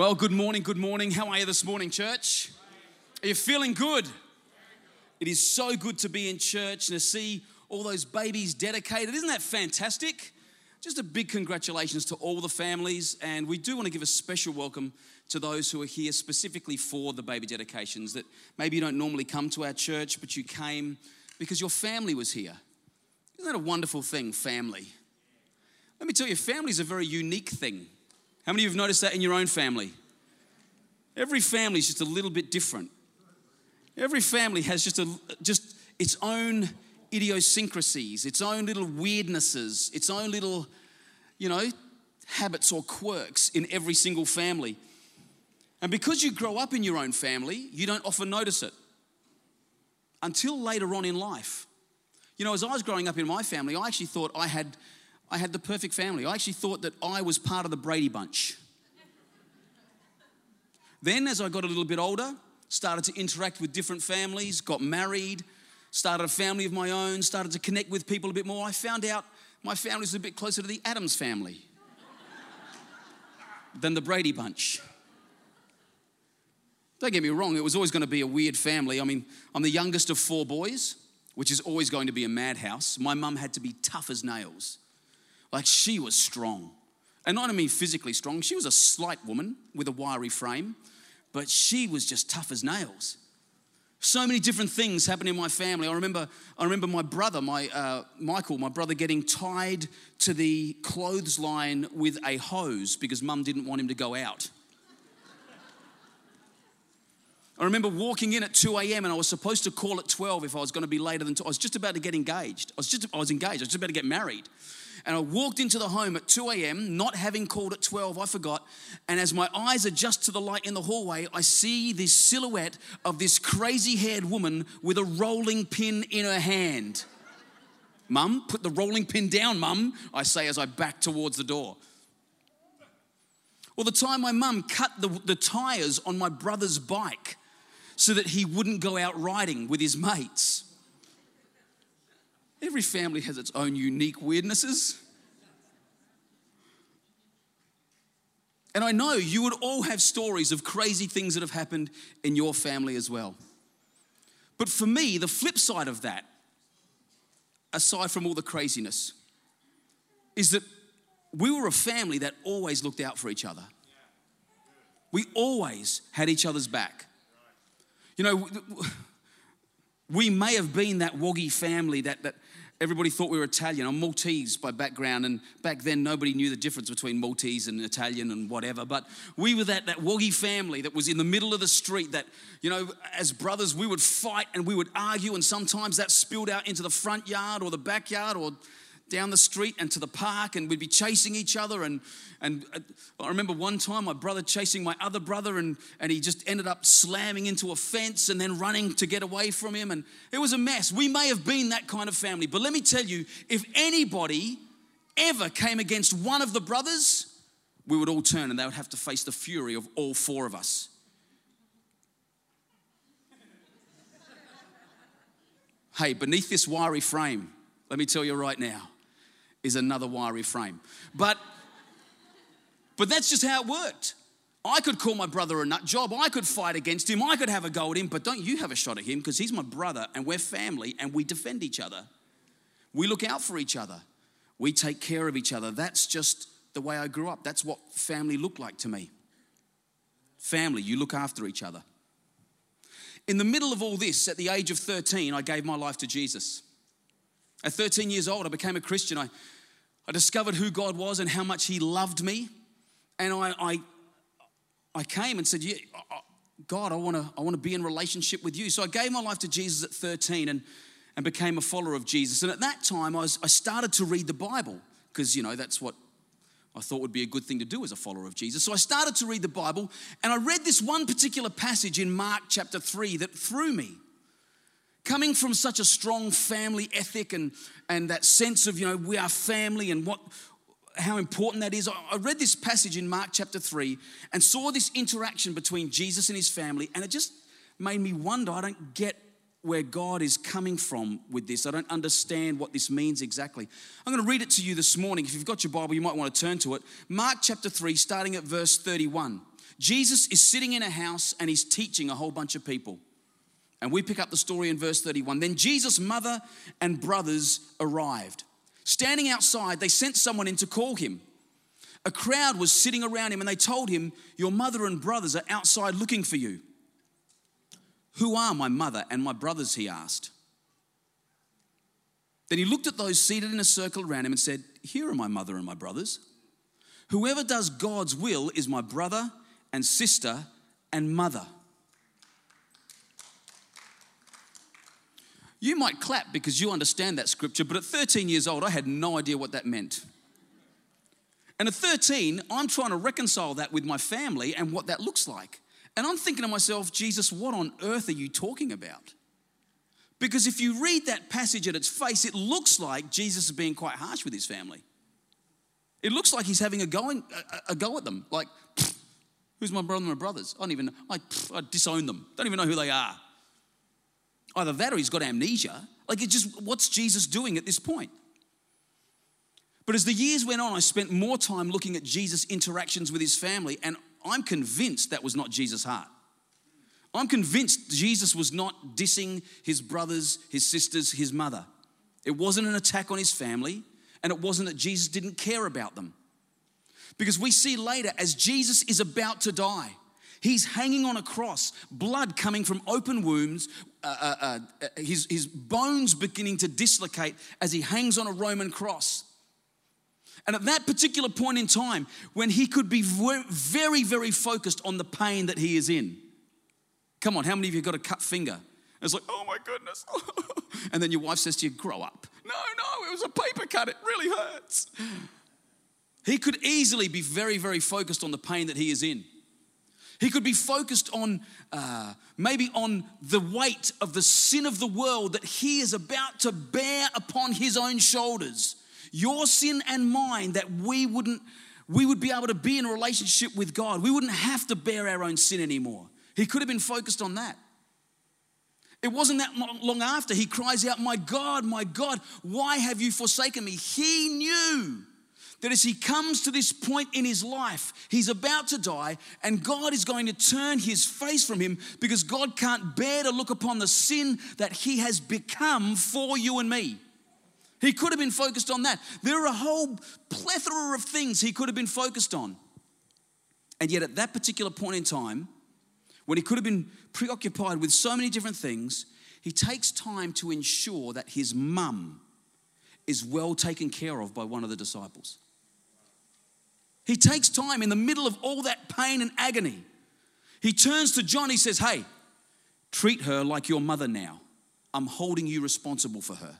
Well, good morning, good morning. How are you this morning, church? Are you feeling good? It is so good to be in church and to see all those babies dedicated. Isn't that fantastic? Just a big congratulations to all the families, and we do want to give a special welcome to those who are here specifically for the baby dedications. That maybe you don't normally come to our church, but you came because your family was here. Isn't that a wonderful thing, family? Let me tell you, family is a very unique thing. How many of you have noticed that in your own family? Every family is just a little bit different. Every family has just a just its own idiosyncrasies, its own little weirdnesses, its own little, you know, habits or quirks in every single family. And because you grow up in your own family, you don't often notice it until later on in life. You know, as I was growing up in my family, I actually thought I had, I had the perfect family. I actually thought that I was part of the Brady Bunch. then, as I got a little bit older, started to interact with different families, got married, started a family of my own, started to connect with people a bit more. I found out my family was a bit closer to the Addams family than the Brady Bunch. Don't get me wrong, it was always going to be a weird family. I mean, I'm the youngest of four boys, which is always going to be a madhouse. My mum had to be tough as nails. Like she was strong. And not mean physically strong, she was a slight woman with a wiry frame, but she was just tough as nails. So many different things happened in my family. I remember, I remember my brother, my uh, Michael, my brother, getting tied to the clothesline with a hose because mum didn't want him to go out. I remember walking in at 2 a.m. and I was supposed to call at 12 if I was going to be later than 2. I was just about to get engaged. I was just I was engaged. I was just about to get married. And I walked into the home at 2 a.m., not having called at 12, I forgot. And as my eyes adjust to the light in the hallway, I see this silhouette of this crazy haired woman with a rolling pin in her hand. Mum, put the rolling pin down, Mum, I say as I back towards the door. Or the time my mum cut the, the tires on my brother's bike so that he wouldn't go out riding with his mates. Every family has its own unique weirdnesses. And I know you would all have stories of crazy things that have happened in your family as well. But for me, the flip side of that, aside from all the craziness, is that we were a family that always looked out for each other. We always had each other's back. You know, we may have been that woggy family that, that everybody thought we were Italian. I'm Maltese by background, and back then nobody knew the difference between Maltese and Italian and whatever. But we were that, that woggy family that was in the middle of the street that, you know, as brothers, we would fight and we would argue, and sometimes that spilled out into the front yard or the backyard or down the street and to the park and we'd be chasing each other and and uh, I remember one time my brother chasing my other brother and and he just ended up slamming into a fence and then running to get away from him and it was a mess. We may have been that kind of family, but let me tell you, if anybody ever came against one of the brothers, we would all turn and they would have to face the fury of all four of us. hey, beneath this wiry frame, let me tell you right now, is another wiry frame. But but that's just how it worked. I could call my brother a nut job. I could fight against him. I could have a go at him, but don't you have a shot at him because he's my brother and we're family and we defend each other. We look out for each other. We take care of each other. That's just the way I grew up. That's what family looked like to me. Family, you look after each other. In the middle of all this, at the age of 13, I gave my life to Jesus. At 13 years old, I became a Christian. I, I discovered who God was and how much He loved me. And I, I, I came and said, yeah, God, I want to I wanna be in relationship with you. So I gave my life to Jesus at 13 and, and became a follower of Jesus. And at that time, I, was, I started to read the Bible because, you know, that's what I thought would be a good thing to do as a follower of Jesus. So I started to read the Bible and I read this one particular passage in Mark chapter 3 that threw me coming from such a strong family ethic and, and that sense of, you know, we are family and what, how important that is. I read this passage in Mark chapter 3 and saw this interaction between Jesus and his family, and it just made me wonder. I don't get where God is coming from with this. I don't understand what this means exactly. I'm going to read it to you this morning. If you've got your Bible, you might want to turn to it. Mark chapter 3, starting at verse 31. Jesus is sitting in a house and he's teaching a whole bunch of people. And we pick up the story in verse 31. Then Jesus' mother and brothers arrived. Standing outside, they sent someone in to call him. A crowd was sitting around him and they told him, Your mother and brothers are outside looking for you. Who are my mother and my brothers? He asked. Then he looked at those seated in a circle around him and said, Here are my mother and my brothers. Whoever does God's will is my brother and sister and mother. You might clap because you understand that scripture, but at 13 years old, I had no idea what that meant. And at 13, I'm trying to reconcile that with my family and what that looks like. And I'm thinking to myself, Jesus, what on earth are you talking about? Because if you read that passage at its face, it looks like Jesus is being quite harsh with his family. It looks like he's having a, going, a, a go at them. Like, who's my brother and my brothers? I don't even, I, I disown them. Don't even know who they are. Either that or he's got amnesia. Like, it's just, what's Jesus doing at this point? But as the years went on, I spent more time looking at Jesus' interactions with his family, and I'm convinced that was not Jesus' heart. I'm convinced Jesus was not dissing his brothers, his sisters, his mother. It wasn't an attack on his family, and it wasn't that Jesus didn't care about them. Because we see later, as Jesus is about to die, he's hanging on a cross, blood coming from open wounds, uh, uh, uh, uh his, his bones beginning to dislocate as he hangs on a Roman cross. And at that particular point in time, when he could be very, very focused on the pain that he is in. Come on, how many of you got a cut finger? it's like, oh my goodness. and then your wife says to you, grow up. No, no, it was a paper cut. It really hurts. He could easily be very, very focused on the pain that he is in. He could be focused on uh, maybe on the weight of the sin of the world that he is about to bear upon his own shoulders your sin and mine that we wouldn't we would be able to be in a relationship with God. We wouldn't have to bear our own sin anymore. He could have been focused on that. It wasn't that long after he cries out, My God, my God, why have you forsaken me? He knew that as he comes to this point in his life, he's about to die, and God is going to turn his face from him because God can't bear to look upon the sin that he has become for you and me. He could have been focused on that. There are a whole plethora of things he could have been focused on. And yet, at that particular point in time, when he could have been preoccupied with so many different things, he takes time to ensure that his mum is well taken care of by one of the disciples. He takes time in the middle of all that pain and agony. He turns to John, he says, Hey, treat her like your mother now. I'm holding you responsible for her.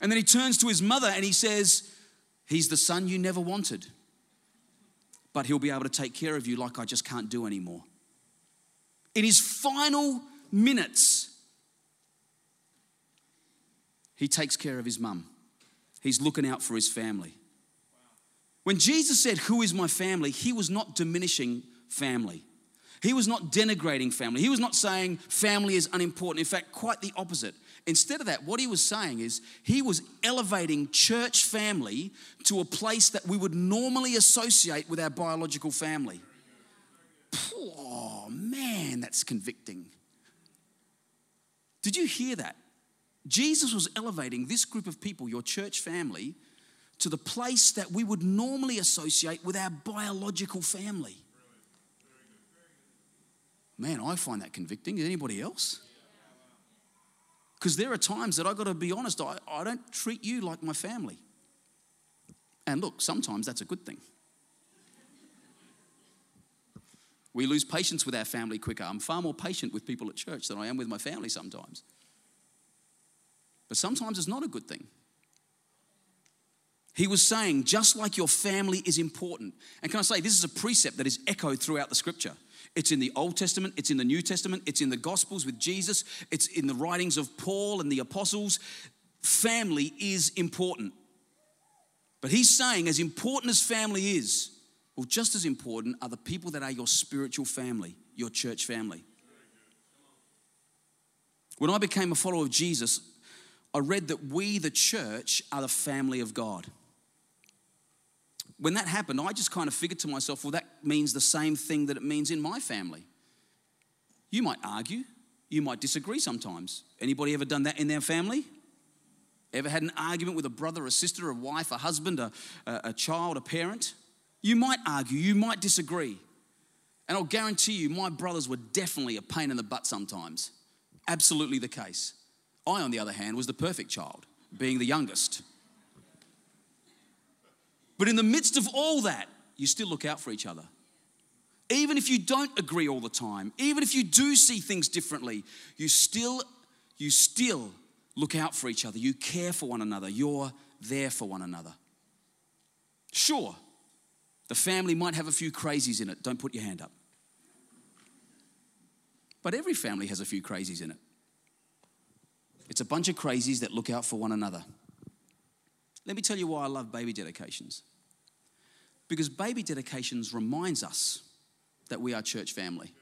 And then he turns to his mother and he says, He's the son you never wanted, but he'll be able to take care of you like I just can't do anymore. In his final minutes, he takes care of his mum. He's looking out for his family. When Jesus said, Who is my family? he was not diminishing family. He was not denigrating family. He was not saying family is unimportant. In fact, quite the opposite. Instead of that, what he was saying is he was elevating church family to a place that we would normally associate with our biological family. Oh, man, that's convicting. Did you hear that? Jesus was elevating this group of people, your church family, to the place that we would normally associate with our biological family. Man, I find that convicting. Anybody else? Because there are times that I've got to be honest, I, I don't treat you like my family. And look, sometimes that's a good thing. We lose patience with our family quicker. I'm far more patient with people at church than I am with my family sometimes. But sometimes it's not a good thing. He was saying, just like your family is important. And can I say, this is a precept that is echoed throughout the scripture. It's in the Old Testament, it's in the New Testament, it's in the Gospels with Jesus, it's in the writings of Paul and the apostles. Family is important. But he's saying, as important as family is, well, just as important are the people that are your spiritual family, your church family. When I became a follower of Jesus, I read that we, the church, are the family of God. When that happened, I just kind of figured to myself, well, that means the same thing that it means in my family. You might argue, you might disagree sometimes. Anybody ever done that in their family? Ever had an argument with a brother, a sister, a wife, a husband, a, a, a child, a parent? You might argue, you might disagree. And I'll guarantee you, my brothers were definitely a pain in the butt sometimes. Absolutely the case. I, on the other hand, was the perfect child, being the youngest. But in the midst of all that, you still look out for each other. Even if you don't agree all the time, even if you do see things differently, you still, you still look out for each other. You care for one another. You're there for one another. Sure, the family might have a few crazies in it. Don't put your hand up. But every family has a few crazies in it. It's a bunch of crazies that look out for one another. Let me tell you why I love baby dedications. Because baby dedications reminds us that we are church family.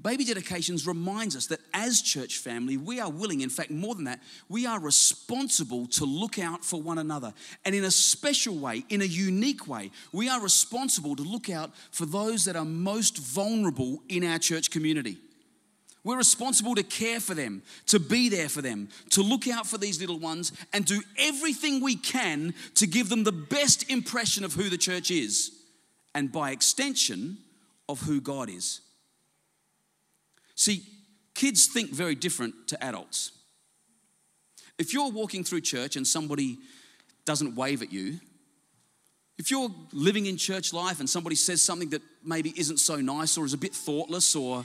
Baby dedications reminds us that as church family, we are willing, in fact, more than that, we are responsible to look out for one another. And in a special way, in a unique way, we are responsible to look out for those that are most vulnerable in our church community. We're responsible to care for them, to be there for them, to look out for these little ones, and do everything we can to give them the best impression of who the church is, and by extension, of who God is. See, kids think very different to adults. If you're walking through church and somebody doesn't wave at you, if you're living in church life and somebody says something that maybe isn't so nice or is a bit thoughtless or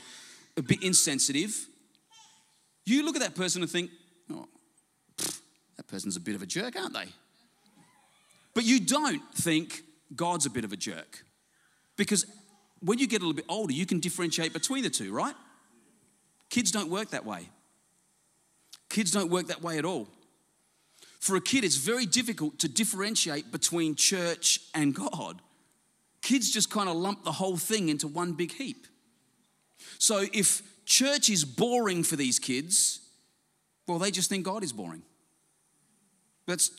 a bit insensitive, you look at that person and think, oh, that person's a bit of a jerk, aren't they? But you don't think God's a bit of a jerk. Because when you get a little bit older, you can differentiate between the two, right? Kids don't work that way. Kids don't work that way at all. For a kid, it's very difficult to differentiate between church and God. Kids just kind of lump the whole thing into one big heap. So if church is boring for these kids, well, they just think God is boring. That's,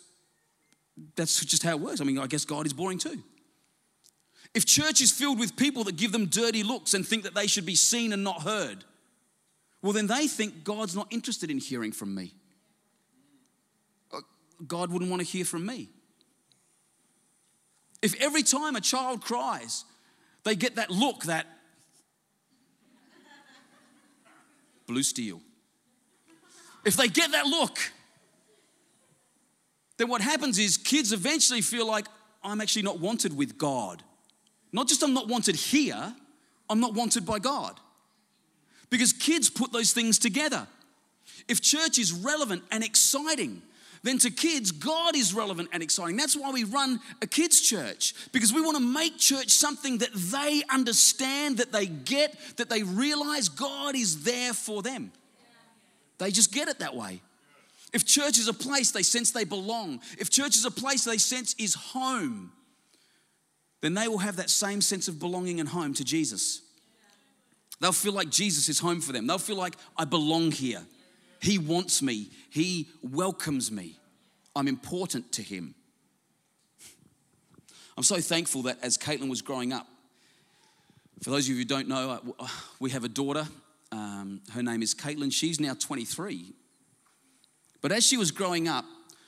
that's just how it works. I mean, I guess God is boring too. If church is filled with people that give them dirty looks and think that they should be seen and not heard, well, then they think God's not interested in hearing from me. Uh, God wouldn't want to hear from me. If every time a child cries, they get that look, that blue steel. If they get that look, then what happens is kids eventually feel like I'm actually not wanted with God. Not just I'm not wanted here, I'm not wanted by God. Because kids put those things together. If church is relevant and exciting, then to kids, God is relevant and exciting. That's why we run a kids' church, because we want to make church something that they understand, that they get, that they realize God is there for them. They just get it that way. If church is a place they sense they belong, if church is a place they sense is home, then they will have that same sense of belonging and home to Jesus. They'll feel like Jesus is home for them. They'll feel like I belong here. He wants me, He welcomes me. I'm important to Him. I'm so thankful that as Caitlin was growing up, for those of you who don't know, uh, we have a daughter. Um, her name is Caitlin. She's now 23. But as she was growing up,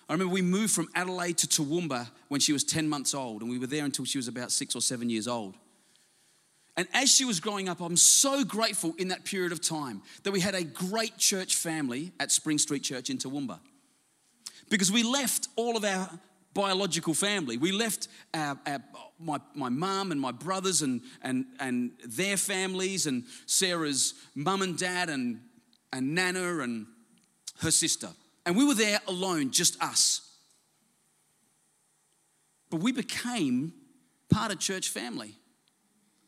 I remember we moved from Adelaide to Toowoomba when she was 10 months old, and we were there until she was about six or seven years old. And as she was growing up, I'm so grateful in that period of time that we had a great church family at Spring Street Church in Toowoomba. Because we left all of our biological family. We left our, our, my, my mum and my brothers and, and, and their families, and Sarah's mum and dad, and, and Nana and her sister. And we were there alone, just us. But we became part of church family.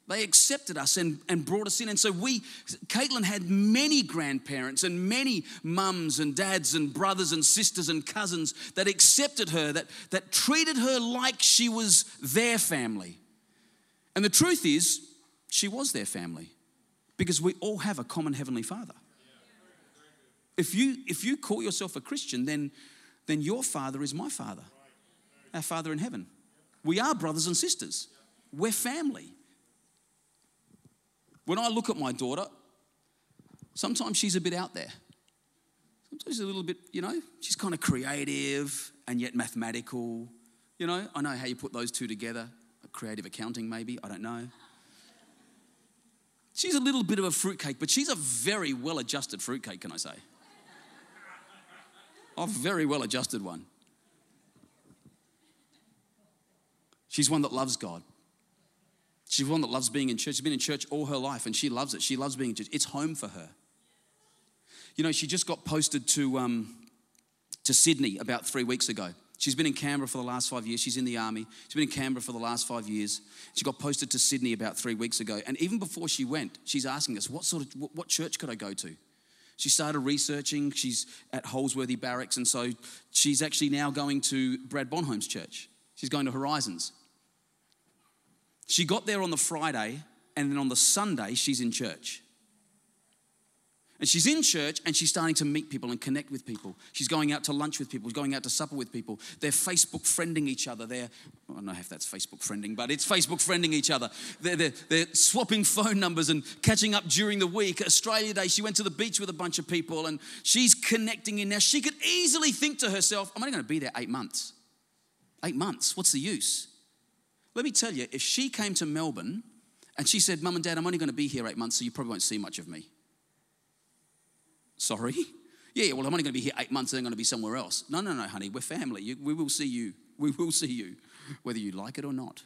They accepted us and, and brought us in. And so we, Caitlin had many grandparents and many mums and dads and brothers and sisters and cousins that accepted her, that, that treated her like she was their family. And the truth is, she was their family because we all have a common Heavenly Father. If you, if you call yourself a Christian, then, then your Father is my Father, our Father in heaven. We are brothers and sisters. We're family. When I look at my daughter, sometimes she's a bit out there. Sometimes she's a little bit, you know, she's kind of creative and yet mathematical. You know, I know how you put those two together. Creative accounting, maybe, I don't know. She's a little bit of a fruitcake, but she's a very well adjusted fruitcake, can I say? A very well adjusted one. She's one that loves God. She's one that loves being in church. She's been in church all her life and she loves it. She loves being in church. It's home for her. You know, she just got posted to, um, to Sydney about three weeks ago. She's been in Canberra for the last five years. She's in the army. She's been in Canberra for the last five years. She got posted to Sydney about three weeks ago. And even before she went, she's asking us, what sort of, what church could I go to? She started researching. She's at Holsworthy Barracks. And so she's actually now going to Brad Bonhome's church. She's going to Horizons. She got there on the Friday, and then on the Sunday, she's in church. And she's in church and she's starting to meet people and connect with people. She's going out to lunch with people, she's going out to supper with people. They're Facebook friending each other. They're, I don't know if that's Facebook friending, but it's Facebook friending each other. They're, they're, they're swapping phone numbers and catching up during the week. Australia Day, she went to the beach with a bunch of people and she's connecting in now. She could easily think to herself, I'm only going to be there eight months. Eight months, what's the use? Let me tell you, if she came to Melbourne and she said, Mum and Dad, I'm only going to be here eight months, so you probably won't see much of me Sorry? Yeah, well, I'm only going to be here eight months, and I'm going to be somewhere else. No, no, no, honey, we're family. You, we will see you. We will see you, whether you like it or not.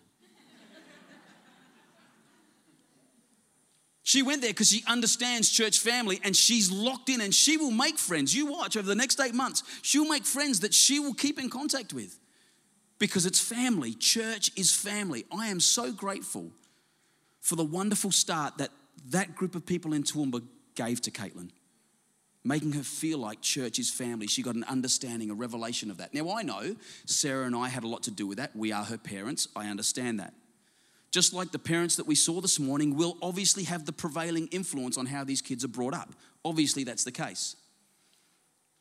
She went there because she understands church family and she's locked in and she will make friends. You watch over the next eight months, she'll make friends that she will keep in contact with because it's family. Church is family. I am so grateful for the wonderful start that that group of people in Toowoomba gave to Caitlin making her feel like church is family. She got an understanding, a revelation of that. Now, I know Sarah and I had a lot to do with that. We are her parents. I understand that. Just like the parents that we saw this morning will obviously have the prevailing influence on how these kids are brought up. Obviously, that's the case.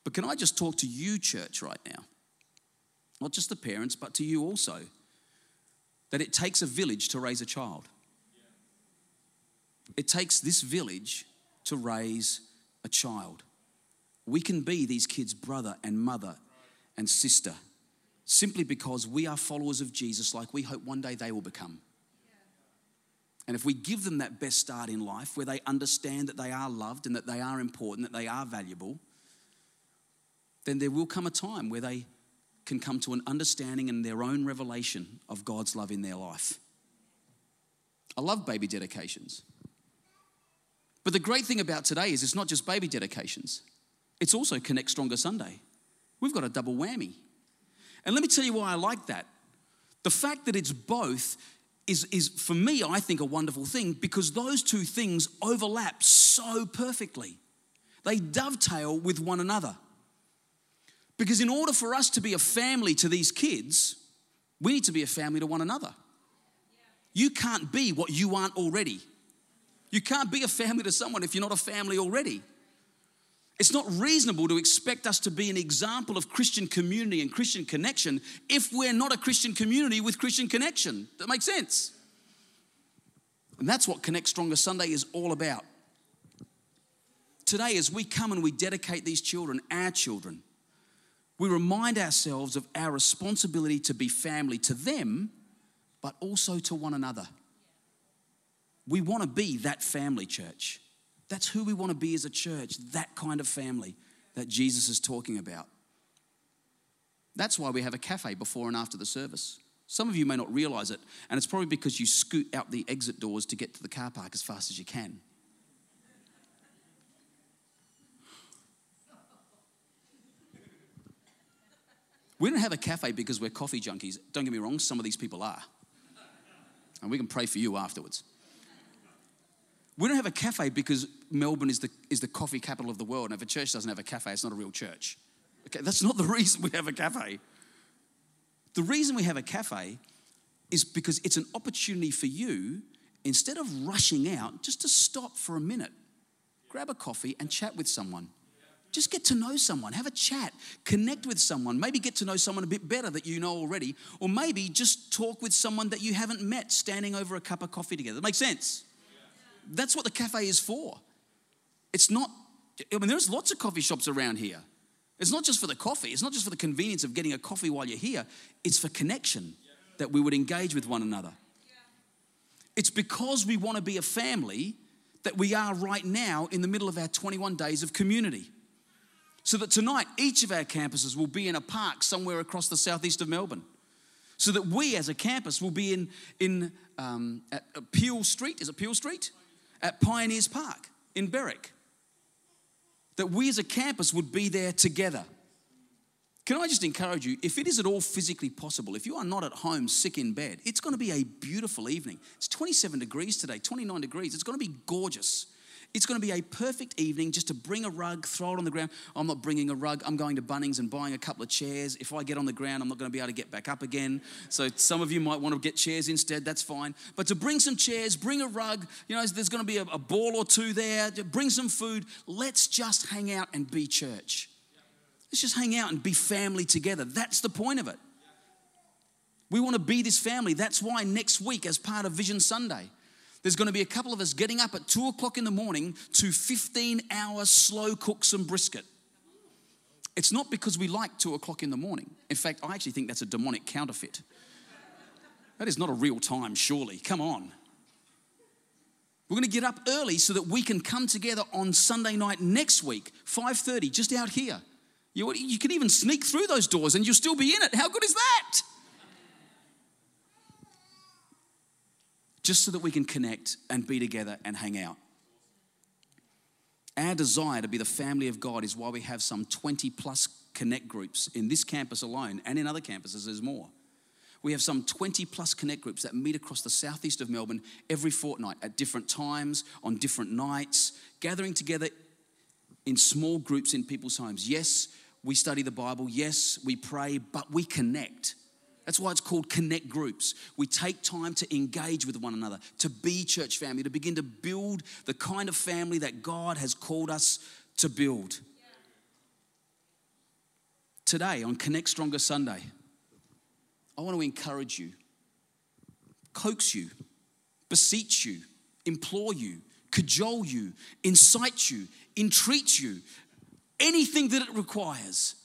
But can I just talk to you, church, right now? Not just the parents, but to you also. That it takes a village to raise a child. It takes this village to raise a child. We can be these kids' brother and mother and sister simply because we are followers of Jesus, like we hope one day they will become. And if we give them that best start in life where they understand that they are loved and that they are important, that they are valuable, then there will come a time where they can come to an understanding and their own revelation of God's love in their life. I love baby dedications. But the great thing about today is it's not just baby dedications, it's also Connect Stronger Sunday. We've got a double whammy. And let me tell you why I like that. The fact that it's both is, is for me, I think, a wonderful thing because those two things overlap so perfectly. They dovetail with one another. Because in order for us to be a family to these kids, we need to be a family to one another. You can't be what you aren't already. You can't be a family to someone if you're not a family already. It's not reasonable to expect us to be an example of Christian community and Christian connection if we're not a Christian community with Christian connection. That makes sense. And that's what Connect Stronger Sunday is all about. Today, as we come and we dedicate these children, our children, we remind ourselves of our responsibility to be family to them, but also to one another. We want to be that family church. That's who we want to be as a church, that kind of family that Jesus is talking about. That's why we have a cafe before and after the service. Some of you may not realize it, and it's probably because you scoot out the exit doors to get to the car park as fast as you can. We don't have a cafe because we're coffee junkies. Don't get me wrong, some of these people are. And we can pray for you afterwards. We don't have a cafe because Melbourne is the, is the coffee capital of the world. And if a church doesn't have a cafe, it's not a real church. Okay, that's not the reason we have a cafe. The reason we have a cafe is because it's an opportunity for you, instead of rushing out, just to stop for a minute, grab a coffee and chat with someone. Just get to know someone, have a chat, connect with someone, maybe get to know someone a bit better that you know already, or maybe just talk with someone that you haven't met standing over a cup of coffee together. That makes sense? That's what the cafe is for. It's not, I mean, there's lots of coffee shops around here. It's not just for the coffee, it's not just for the convenience of getting a coffee while you're here, it's for connection that we would engage with one another. It's because we want to be a family that we are right now in the middle of our 21 days of community. So that tonight, each of our campuses will be in a park somewhere across the southeast of Melbourne. So that we as a campus will be in, in um, at Peel Street, is it Peel Street? At Pioneers Park in Berwick. That we as a campus would be there together. Can I just encourage you, if it is at all physically possible, if you are not at home sick in bed, it's going to be a beautiful evening. It's 27 degrees today, 29 degrees. It's going to be gorgeous. It's going to be a perfect evening just to bring a rug, throw it on the ground. I'm not bringing a rug. I'm going to Bunnings and buying a couple of chairs. If I get on the ground, I'm not going to be able to get back up again. So some of you might want to get chairs instead. That's fine. But to bring some chairs, bring a rug. You know, there's going to be a, ball or two there. Bring some food. Let's just hang out and be church. Let's just hang out and be family together. That's the point of it. We want to be this family. That's why next week, as part of Vision Sunday, there's going to be a couple of us getting up at two o'clock in the morning to 15 hour slow cook some brisket. It's not because we like two o'clock in the morning. In fact, I actually think that's a demonic counterfeit. That is not a real time, surely. Come on. We're going to get up early so that we can come together on Sunday night next week, 5:30, just out here. You can even sneak through those doors and you'll still be in it. How good is that? Just so that we can connect and be together and hang out. Our desire to be the family of God is why we have some 20 plus connect groups in this campus alone and in other campuses, there's more. We have some 20 plus connect groups that meet across the southeast of Melbourne every fortnight at different times, on different nights, gathering together in small groups in people's homes. Yes, we study the Bible. Yes, we pray, but we connect. That's why it's called connect groups. We take time to engage with one another, to be church family, to begin to build the kind of family that God has called us to build. Today, on Connect Stronger Sunday, I want to encourage you, coax you, beseech you, implore you, cajole you, incite you, entreat you, anything that it requires.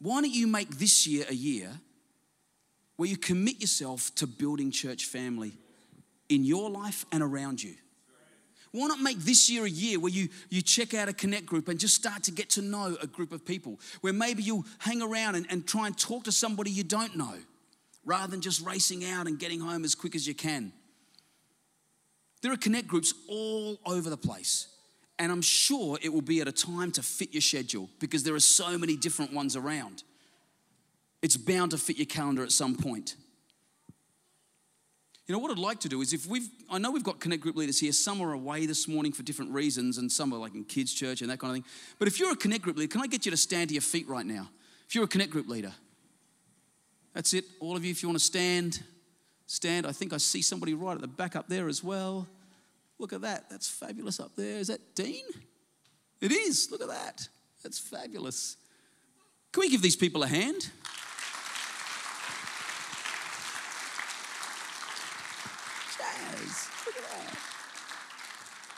Why don't you make this year a year where you commit yourself to building church family in your life and around you. Why not make this year a year where you, you check out a connect group and just start to get to know a group of people? Where maybe you'll hang around and, and try and talk to somebody you don't know rather than just racing out and getting home as quick as you can. There are connect groups all over the place. And I'm sure it will be at a time to fit your schedule because there are so many different ones around. It's bound to fit your calendar at some point. You know what I'd like to do is if we've, I know we've got connect group leaders here. Some are away this morning for different reasons, and some are like in kids' church and that kind of thing. But if you're a connect group leader, can I get you to stand to your feet right now? If you're a connect group leader, that's it. All of you, if you want to stand, stand. I think I see somebody right at the back up there as well. Look at that. That's fabulous up there. Is that Dean? It is. Look at that. That's fabulous. Can we give these people a hand?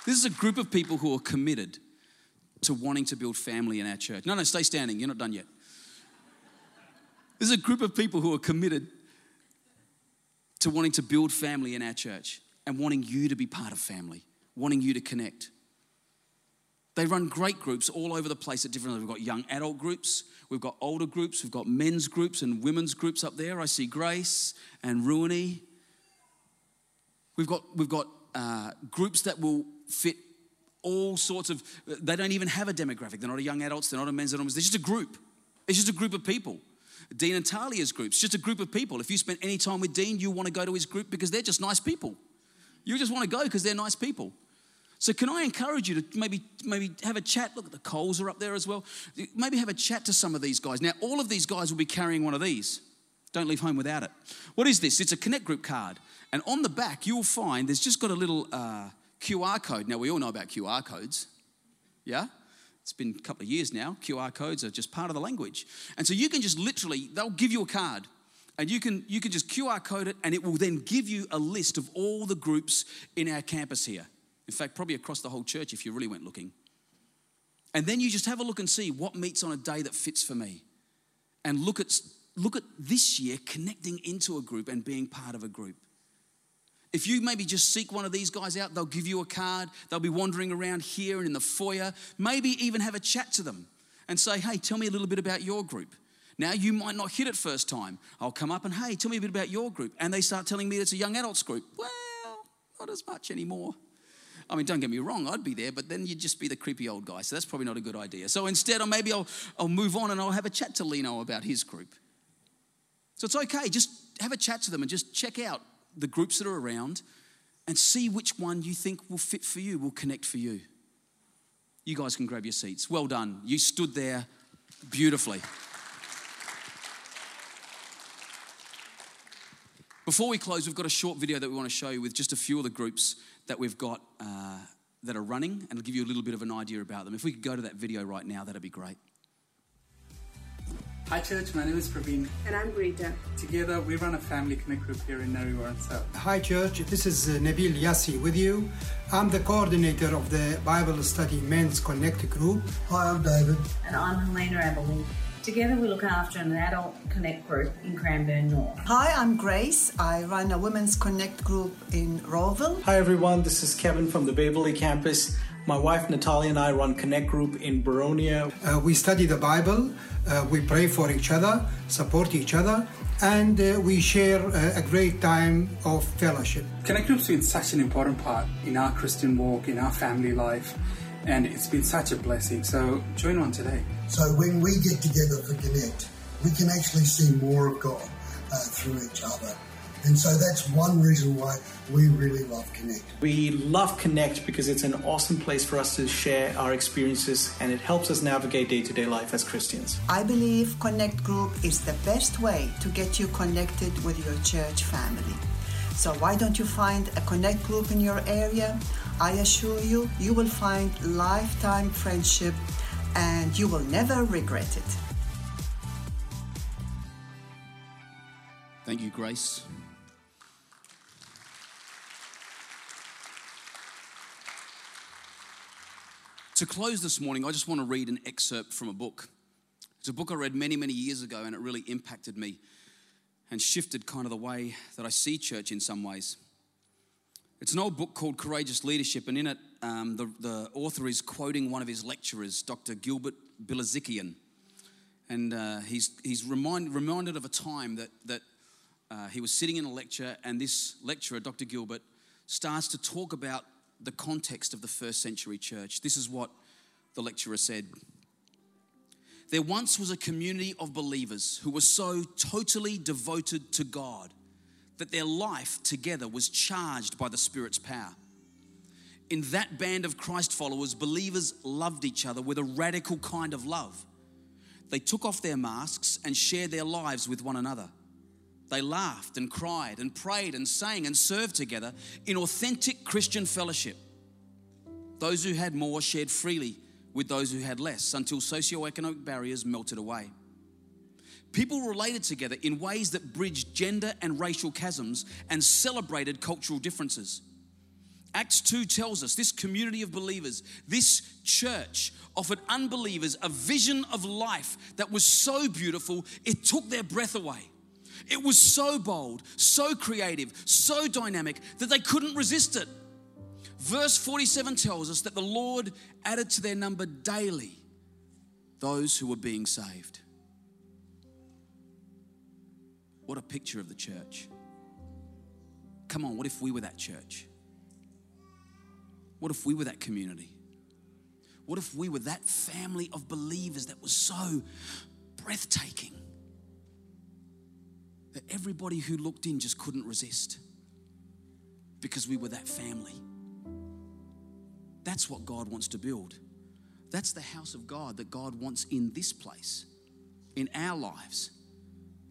This is a group of people who are committed to wanting to build family in our church. No, no, stay standing. You're not done yet. This is a group of people who are committed to wanting to build family in our church and wanting you to be part of family, wanting you to connect. They run great groups all over the place at different levels. We've got young adult groups, we've got older groups, we've got men's groups and women's groups up there. I see Grace and Ruini. We've got, we've got uh, groups that will fit all sorts of, they don't even have a demographic. They're not a young adults, they're not a men's women's. They're just a group. It's just a group of people. Dean and Talia's group, it's just a group of people. If you spend any time with Dean, you want to go to his group because they're just nice people. You just want to go because they're nice people. So can I encourage you to maybe maybe have a chat? Look, the Coles are up there as well. Maybe have a chat to some of these guys. Now, all of these guys will be carrying one of these. Don't leave home without it. What is this? It's a Connect Group card. And on the back, you'll find there's just got a little uh, QR code. Now, we all know about QR codes. Yeah? It's been a couple of years now. QR codes are just part of the language. And so you can just literally, they'll give you a card and you can you can just QR code it and it will then give you a list of all the groups in our campus here. In fact, probably across the whole church if you really went looking. And then you just have a look and see what meets on a day that fits for me. And look at look at this year connecting into a group and being part of a group. If you maybe just seek one of these guys out, they'll give you a card. They'll be wandering around here and in the foyer. Maybe even have a chat to them and say, hey, tell me a little bit about your group. Now, you might not hit it first time. I'll come up and, hey, tell me a bit about your group. And they start telling me it's a young adults group. Well, not as much anymore. I mean, don't get me wrong, I'd be there, but then you'd just be the creepy old guy. So that's probably not a good idea. So instead, maybe I'll, I'll move on and I'll have a chat to Lino about his group. So it's okay, just have a chat to them and just check out the groups that are around and see which one you think will fit for you, will connect for you. You guys can grab your seats. Well done. You stood there beautifully. Before we close, we've got a short video that we want to show you with just a few of the groups that we've got uh, that are running, and I'll give you a little bit of an idea about them. If we could go to that video right now, that'd be great. Hi church, my name is Praveen. And I'm Greta. Together we run a family connect group here in Narre Warren South. Hi church, this is uh, Nabil Yassi with you. I'm the coordinator of the Bible Study Men's Connect group. Hi, I'm David. And I'm Helena Abilene. Together we look after an adult connect group in Cranbourne North. Hi, I'm Grace. I run a women's connect group in Rowville. Hi everyone, this is Kevin from the Waverley campus. My wife Natalia and I run Connect Group in Boronia. Uh, we study the Bible, uh, we pray for each other, support each other, and uh, we share uh, a great time of fellowship. Connect Group's been such an important part in our Christian walk, in our family life, and it's been such a blessing. So join one today. So when we get together for Connect, we can actually see more of God uh, through each other. And so that's one reason why we really love Connect. We love Connect because it's an awesome place for us to share our experiences and it helps us navigate day to day life as Christians. I believe Connect Group is the best way to get you connected with your church family. So why don't you find a Connect Group in your area? I assure you, you will find lifetime friendship and you will never regret it. Thank you, Grace. To close this morning, I just want to read an excerpt from a book. It's a book I read many, many years ago, and it really impacted me and shifted kind of the way that I see church in some ways. It's an old book called Courageous Leadership, and in it, um, the, the author is quoting one of his lecturers, Dr. Gilbert Bilezikian. And uh, he's, he's remind, reminded of a time that, that uh, he was sitting in a lecture, and this lecturer, Dr. Gilbert, starts to talk about the context of the first century church. This is what the lecturer said. There once was a community of believers who were so totally devoted to God that their life together was charged by the Spirit's power. In that band of Christ followers, believers loved each other with a radical kind of love. They took off their masks and shared their lives with one another. They laughed and cried and prayed and sang and served together in authentic Christian fellowship. Those who had more shared freely with those who had less until socioeconomic barriers melted away. People related together in ways that bridged gender and racial chasms and celebrated cultural differences. Acts 2 tells us this community of believers, this church, offered unbelievers a vision of life that was so beautiful it took their breath away. It was so bold, so creative, so dynamic that they couldn't resist it. Verse 47 tells us that the Lord added to their number daily those who were being saved. What a picture of the church. Come on, what if we were that church? What if we were that community? What if we were that family of believers that was so breathtaking? That everybody who looked in just couldn't resist because we were that family. That's what God wants to build. That's the house of God that God wants in this place, in our lives,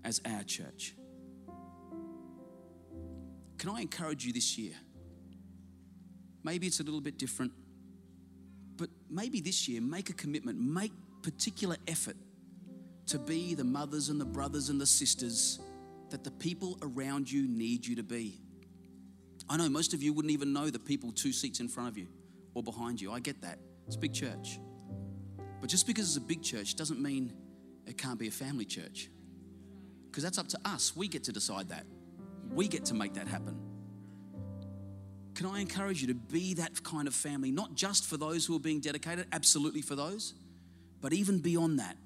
as our church. Can I encourage you this year? Maybe it's a little bit different, but maybe this year, make a commitment, make particular effort to be the mothers and the brothers and the sisters that the people around you need you to be. I know most of you wouldn't even know the people two seats in front of you or behind you. I get that. It's a big church. But just because it's a big church doesn't mean it can't be a family church. Because that's up to us. We get to decide that. We get to make that happen. Can I encourage you to be that kind of family, not just for those who are being dedicated, absolutely for those, but even beyond that?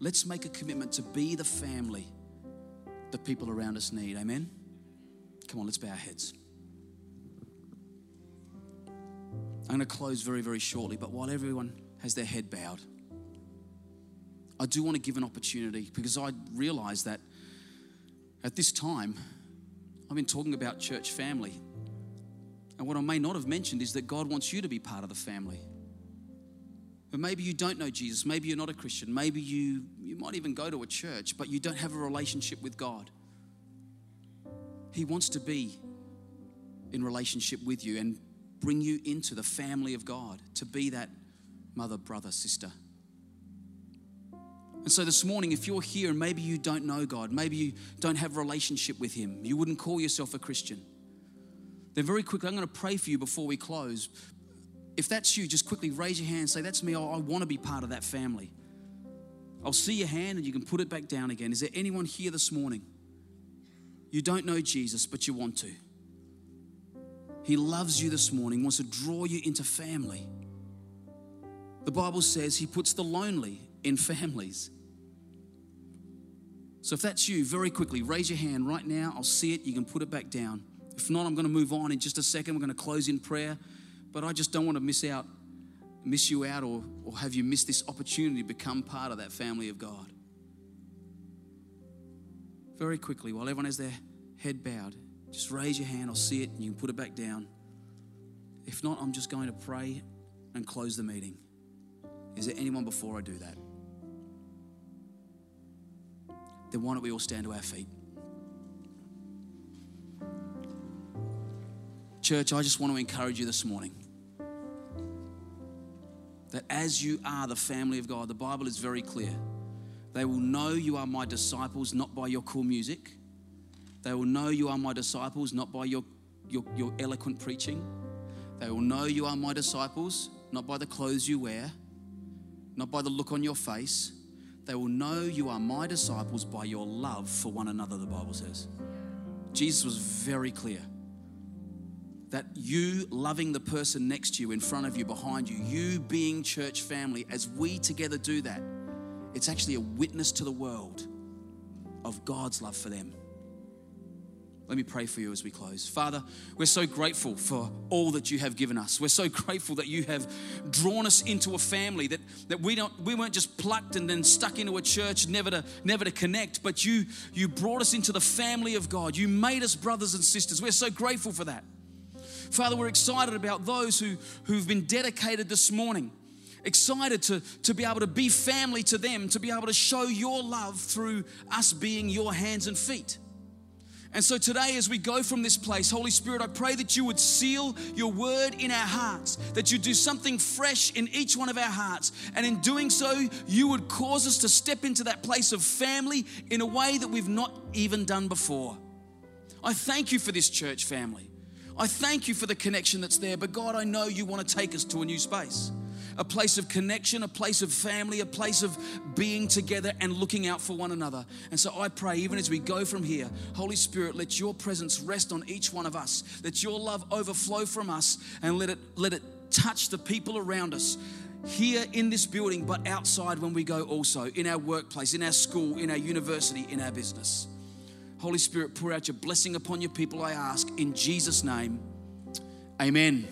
Let's make a commitment to be the family the people around us need. Amen? Come on, let's bow our heads. I'm going to close very, very shortly, but while everyone has their head bowed, I do want to give an opportunity because I realize that at this time, I've been talking about church family. And what I may not have mentioned is that God wants you to be part of the family. But maybe you don't know Jesus. Maybe you're not a Christian. Maybe you, you might even go to a church, but you don't have a relationship with God. He wants to be in relationship with you and bring you into the family of God, to be that mother, brother, sister. And so this morning, if you're here and maybe you don't know God, maybe you don't have a relationship with Him, you wouldn't call yourself a Christian, then very quickly, I'm going to pray for you before we close. If that's you, just quickly raise your hand say, That's me. I, I want to be part of that family. I'll see your hand and you can put it back down again. Is there anyone here this morning? You don't know Jesus, but you want to. He loves you this morning, wants to draw you into family. The Bible says He puts the lonely in families. So if that's you, very quickly, raise your hand right now. I'll see it. You can put it back down. If not, I'm going to move on in just a second. We're going to close in prayer. But I just don't want to miss out, miss you out, or, or have you miss this opportunity to become part of that family of God. Very quickly, while everyone has their head bowed, just raise your hand. I'll see it, and you can put it back down. If not, I'm just going to pray and close the meeting. Is there anyone before I do that? Then why don't we all stand to our feet? Church, I just want to encourage you this morning that as you are the family of God, the Bible is very clear. They will know you are my disciples not by your cool music. They will know you are my disciples not by your, your, your eloquent preaching. They will know you are my disciples not by the clothes you wear, not by the look on your face. They will know you are my disciples by your love for one another, the Bible says. Jesus was very clear that you loving the person next to you, in front of you, behind you, you being church family, as we together do that, it's actually a witness to the world of God's love for them. Let me pray for you as we close. Father, we're so grateful for all that you have given us. We're so grateful that you have drawn us into a family, that, that we, don't, we weren't just plucked and then stuck into a church, never to, never to connect, but you, you brought us into the family of God. You made us brothers and sisters. We're so grateful for that. Father, we're excited about those who, who've been dedicated this morning. Excited to, to be able to be family to them, to be able to show your love through us being your hands and feet. And so today, as we go from this place, Holy Spirit, I pray that you would seal your word in our hearts, that you do something fresh in each one of our hearts. And in doing so, you would cause us to step into that place of family in a way that we've not even done before. I thank you for this church family. I thank you for the connection that's there, but God, I know you want to take us to a new space a place of connection, a place of family, a place of being together and looking out for one another. And so I pray, even as we go from here, Holy Spirit, let your presence rest on each one of us. Let your love overflow from us and let it, let it touch the people around us here in this building, but outside when we go also, in our workplace, in our school, in our university, in our business. Holy Spirit, pour out your blessing upon your people, I ask, in Jesus' name. Amen.